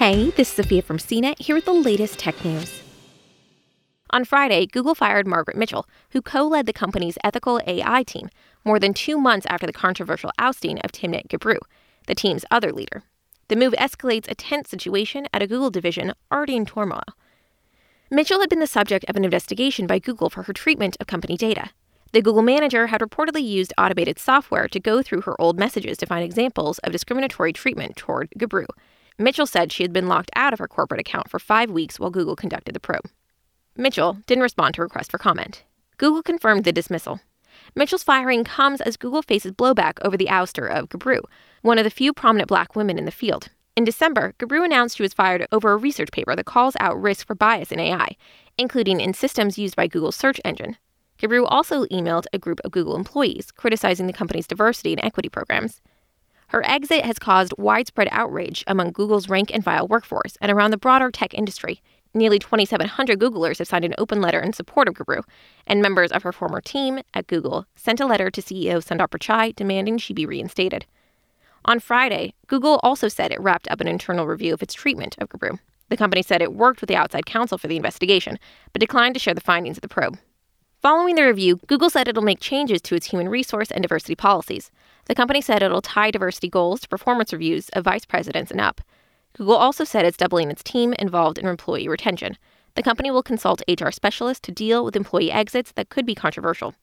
Hey, this is Sophia from CNET here with the latest tech news. On Friday, Google fired Margaret Mitchell, who co led the company's ethical AI team, more than two months after the controversial ousting of Timnit Gebru, the team's other leader. The move escalates a tense situation at a Google division already in turmoil. Mitchell had been the subject of an investigation by Google for her treatment of company data. The Google manager had reportedly used automated software to go through her old messages to find examples of discriminatory treatment toward Gebru. Mitchell said she had been locked out of her corporate account for five weeks while Google conducted the probe. Mitchell didn't respond to request for comment. Google confirmed the dismissal. Mitchell's firing comes as Google faces blowback over the ouster of Gebru, one of the few prominent black women in the field. In December, Gebru announced she was fired over a research paper that calls out risk for bias in AI, including in systems used by Google's search engine. Gebru also emailed a group of Google employees criticizing the company's diversity and equity programs. Her exit has caused widespread outrage among Google's rank and file workforce and around the broader tech industry. Nearly 2,700 Googlers have signed an open letter in support of Gebru, and members of her former team at Google sent a letter to CEO Sundar Pichai demanding she be reinstated. On Friday, Google also said it wrapped up an internal review of its treatment of Gebru. The company said it worked with the outside counsel for the investigation, but declined to share the findings of the probe. Following the review, Google said it'll make changes to its human resource and diversity policies. The company said it'll tie diversity goals to performance reviews of vice presidents and up. Google also said it's doubling its team involved in employee retention. The company will consult HR specialists to deal with employee exits that could be controversial.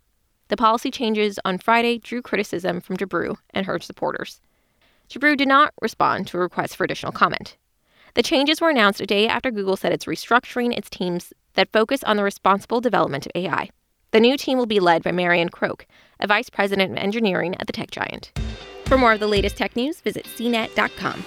The policy changes on Friday drew criticism from Gebru and her supporters. Gebru did not respond to a request for additional comment. The changes were announced a day after Google said it's restructuring its teams that focus on the responsible development of AI. The new team will be led by Marian Croak, a vice president of engineering at the tech giant. For more of the latest tech news, visit cnet.com.